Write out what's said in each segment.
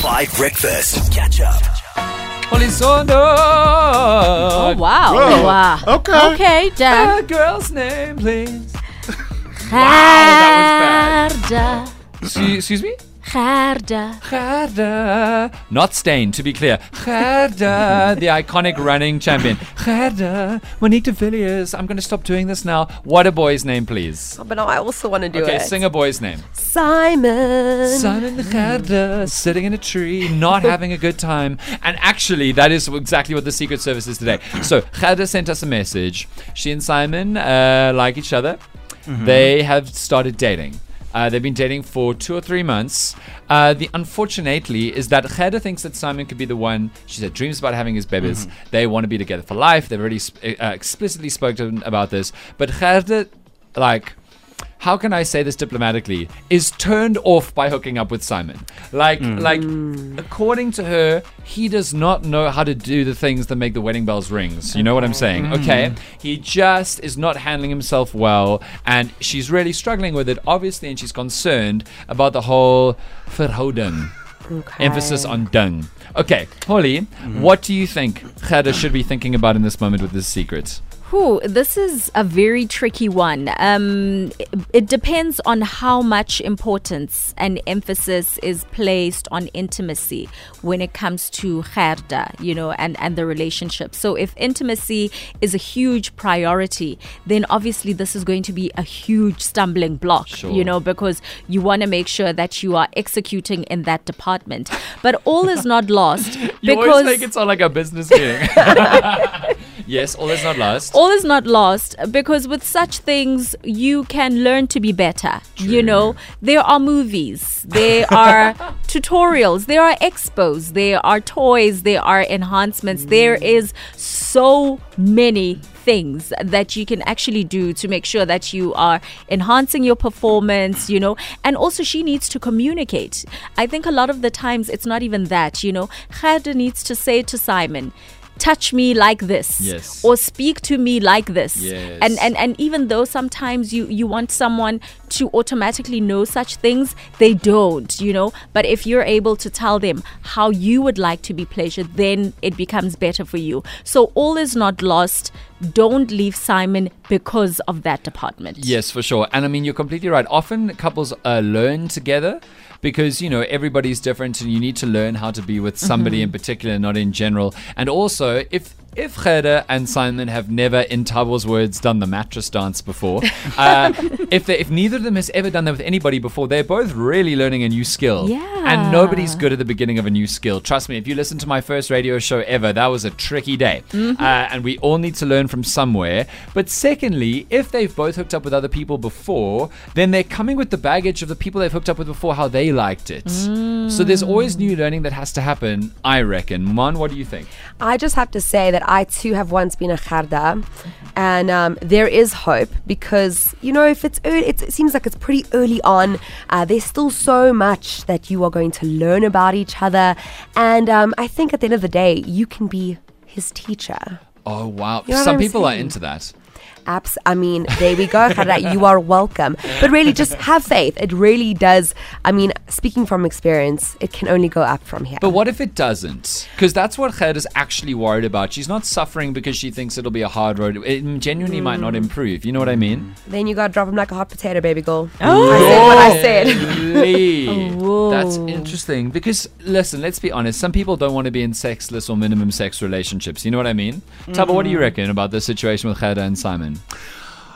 Five Breakfast. Catch up. Olisondo. Oh wow! Whoa. Wow. Okay. Okay, Dan. A girl's name, please. Gerda. Excuse, excuse me? Gerda. Gerda. Not Steyn, to be clear. Gerda, the iconic running champion. Gerda. Monique de Villiers. I'm going to stop doing this now. What a boy's name, please. Oh, But no, I also want to do Okay, it. sing a boy's name. Simon. Simon Gerda sitting in a tree, not having a good time. And actually, that is exactly what the Secret Service is today. So, Gerda sent us a message. She and Simon uh, like each other. They have started dating. Uh, they've been dating for two or three months. Uh, the unfortunately is that Gerda thinks that Simon could be the one. She said dreams about having his babies. They want to be together for life. They've already sp- uh, explicitly spoken about this. But Gerda, like, how can I say this diplomatically, is turned off by hooking up with Simon. Like, mm. like, mm. according to her, he does not know how to do the things that make the wedding bells rings. You know what I'm mm. saying? Okay, he just is not handling himself well, and she's really struggling with it, obviously, and she's concerned about the whole verhouding. Emphasis on dung. Okay, Holly, mm-hmm. what do you think Gerda should be thinking about in this moment with this secret? Whew, this is a very tricky one. Um, it, it depends on how much importance and emphasis is placed on intimacy when it comes to Gerda, you know, and, and the relationship. So if intimacy is a huge priority, then obviously this is going to be a huge stumbling block, Sure. you know, because you want to make sure that you are executing in that department. But all is not lost You because always make it sound like a business meeting. yes, all is not lost. all is not lost because with such things you can learn to be better you know? There are movies there are tutorials there are expos there are toys there are enhancements. There is so many things that you can actually do to make sure that you are enhancing your performance you know? And also she needs to communicate. I think a lot of the times it's not even that you know? Gerda needs to say to simon touch me like this Yes. or speak to me like this Yes. and and and even though sometimes you you want someone to automatically know such things they don't you know but if you're able to tell them how you would like to be pleasured then it becomes better for you so all is not lost don't leave simon because of that department Yes, for sure. And I mean, you're completely right. Often couples uh, learn together because, you know, everybody's different and you need to learn how to be with somebody in particular, not in general. And also, if if Gerda and Simon have never, in Tabo's words, done the mattress dance before, uh, if they, if neither of them has ever done that with anybody before, they're both really learning a new skill. Yeah. And nobody's good at the beginning of a new skill. Trust me, if you listen to my first radio show ever, that was a tricky day. Uh, and we all need to learn from somewhere. But secondly, if they've both hooked up with other people before, then they're coming with the baggage of the people they've hooked up with before, how they liked it. So there's always new learning that has to happen, I reckon. Mon, what do you think? I just have to say that I too have once been a Gerda, and um, there is hope because you know if it's early, it seems like it's pretty early on. Uh, there's still so much that you are going to learn about each other, and um, I think at the end of the day, you can be his teacher. Oh, wow. You know Some people are into that. Apps. I mean, there we go, Gerda. You are welcome. But really, just have faith. It really does. I mean, speaking from experience, it can only go up from here. But what if it doesn't? Because that's what Gerda's actually worried about. She's not suffering because she thinks it'll be a hard road. It genuinely might not mm. improve. You know what I mean? then you gotta drop him like a hot potato, baby girl. Oh. I said what I said. Really? That's interesting. Because, listen, let's be honest. Some people don't want to be in sexless or minimum sex relationships. You know what I mean? Tabo, what do you mm. reckon about the situation with Gerda and Simon?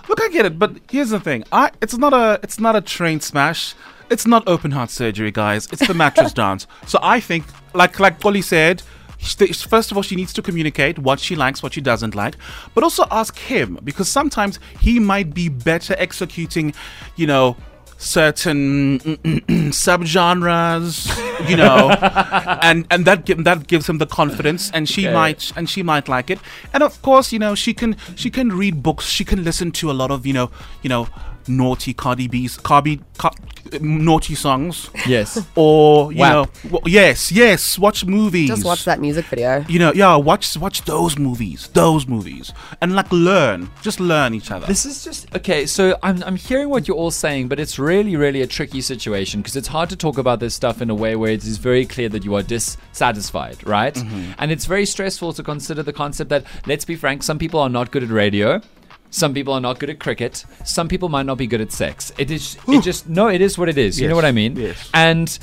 Look, I get it, but here's the thing. I it's not a it's not a train smash. It's not open heart surgery, guys. It's the mattress dance. So I think, like like Polly said, first of all, she needs to communicate what she likes, what she doesn't like, but also ask him because sometimes he might be better executing, you know, certain mm, mm, mm, subgenres, you know, and and that that gives him the confidence, and she Okay. might and she might like it, and of course, you know, she can she can read books, she can listen to a lot of you know you know naughty Cardi B's Cardi Car- naughty songs, Yes. or you WAP. know, w- yes, yes, watch movies. Just watch that music video. You know, yeah, watch watch those movies, those movies, and like learn, just learn each other. This is just okay. So I'm I'm hearing what you're all saying, but it's really really a tricky situation because it's hard to talk about this stuff in a way where it is very clear that you are dissatisfied, right? Mm-hmm. And it's very stressful to consider the concept that let's be frank, some people are not good at radio. Some people are not good at cricket. Some people might not be good at sex. It is it just no, it is what it is. You know what I mean? yes. And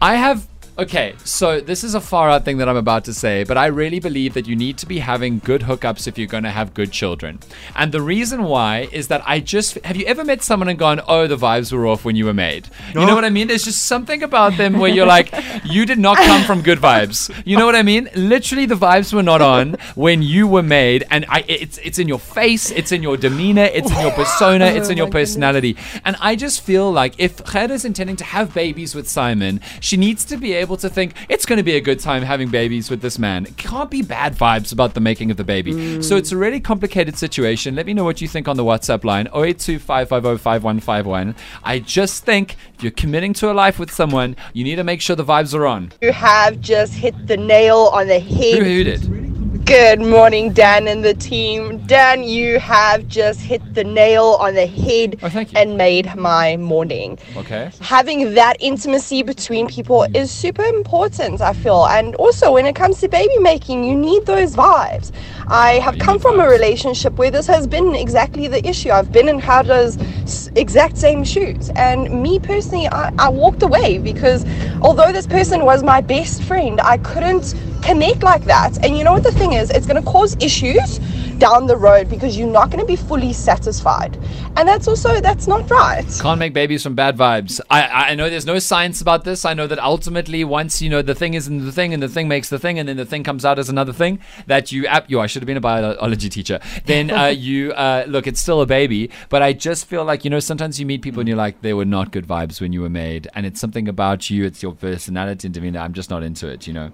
I have okay, so this is a far out thing that I'm about to say, but I really believe that you need to be having good hookups if you're going to have good children. And the reason why is that I just have you ever met someone and gone, "Oh, the vibes were off when you were made." You know what I mean? There's just something about them where you're like, you did not come from good vibes. You know what I mean? Literally the vibes were not on when you were made and I it's it's in your face, it's in your demeanor, it's in your persona, it's in your oh personality. And I just feel like if Gerda is intending to have babies with Simon, she needs to be able to think it's going to be a good time having babies with this man. It can't be bad vibes about the making of the baby. Mm. So it's a really complicated situation. Let me know what you think on the WhatsApp line 0825505151. I just think if you're committing to a life with someone, you need to make sure the vibes are on. You have just hit the nail on the head. Who, who did? Good morning, Dan and the team. Dan, you have just hit the nail on the head Oh, and made my morning. Okay. Having that intimacy between people is super important, I feel. And also, when it comes to baby making, you need those vibes. I have you come from a relationship where this has been exactly the issue. I've been in Gerda's s- exact same shoes. And me personally, I, I walked away because although this person was my best friend, I couldn't connect like that. And you know what the thing is? It's going to cause issues down the road because you're not going to be fully satisfied. And that's also, that's not right. Can't make babies from bad vibes. I, I know there's no science about this. I know that ultimately, once you know the thing is in the thing, and the thing makes the thing, and then the thing comes out as another thing, that you app you. I should have been a biology teacher. Then uh, you uh, look, it's still a baby. But I just feel like you know sometimes you meet people and you're like they were not good vibes when you were made, and it's something about you. It's your personality and demeanor. I'm just not into it. You know.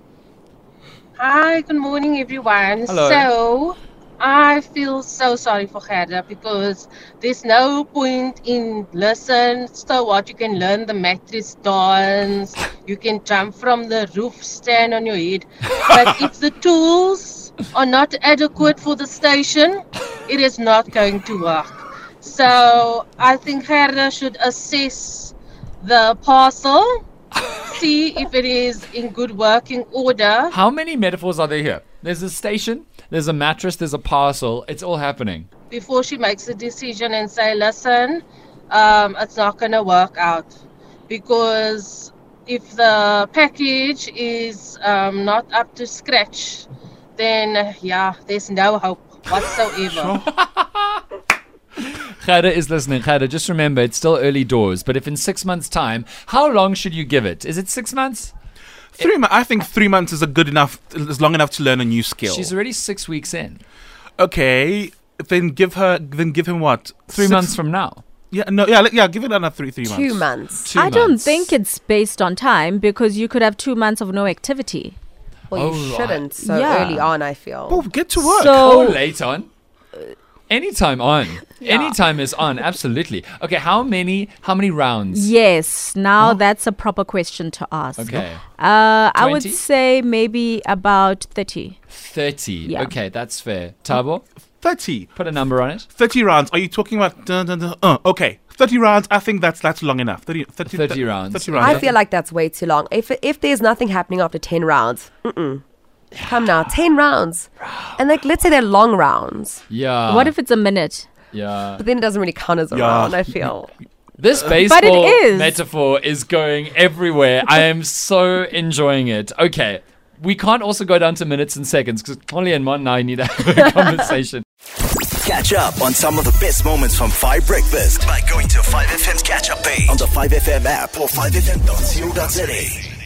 Hi, good morning, everyone. Hello. So, I feel so sorry for Gerda because there's no point in listen. So what? You can learn the mattress dance. You can jump from the roof, stand on your head. But if the tools are not adequate for the station, it is not going to work. So I think Gerda should assess the parcel, see if it is in good working order. How many metaphors are there here? There's a station. There's a mattress. There's a parcel. It's all happening. before she makes a decision and say, listen, um, it's not going to work out. Because if the package is um, not up to scratch, then yeah, there's no hope whatsoever. Gerda is listening. Gerda, just remember, it's still early doors. But if in six months' time, how long should you give it? Is it six months? Three months. I think three months is a good enough, is long enough to learn a new skill. She's already six weeks in. okay. Then give her. Then give him what? Three Six- months from now. Yeah. No. Yeah. let- Yeah. Give it another three. Three months. Two months. Two I don't think it's based on time because you could have two months of no activity. Well, you Oh, shouldn't so Yeah. early on, I feel. Oh, get to work. Oh, So late on. Anytime on. Anytime is on. Absolutely. Okay. How many? How many rounds? yes, now that's a proper question to ask. Okay. Uh, I would say maybe about 30. Thirty. Yeah. Okay, that's fair. Tabo, 30. put a number on it. 30 rounds. Are you talking about? Dun, dun, dun, uh, okay. 30 rounds. I think that's that's long enough. 30, 30, 30 rounds. 30 rounds. I feel like that's way too long. If if there's nothing happening after 10 rounds, mm-mm. Come now, 10 rounds. And like, let's say they're long rounds, Yeah. what if it's a minute? Yeah. but then it doesn't really count as a Yeah. round, I feel. This baseball is. metaphor is going everywhere. I am so enjoying it. Okay. We can't also go down to minutes and seconds because Holly and Mon and I need to have a conversation. Catch up on some of the best moments from 5 Breakfast by going to 5FM's catch up page on the 5FM app or 5FM.co.za.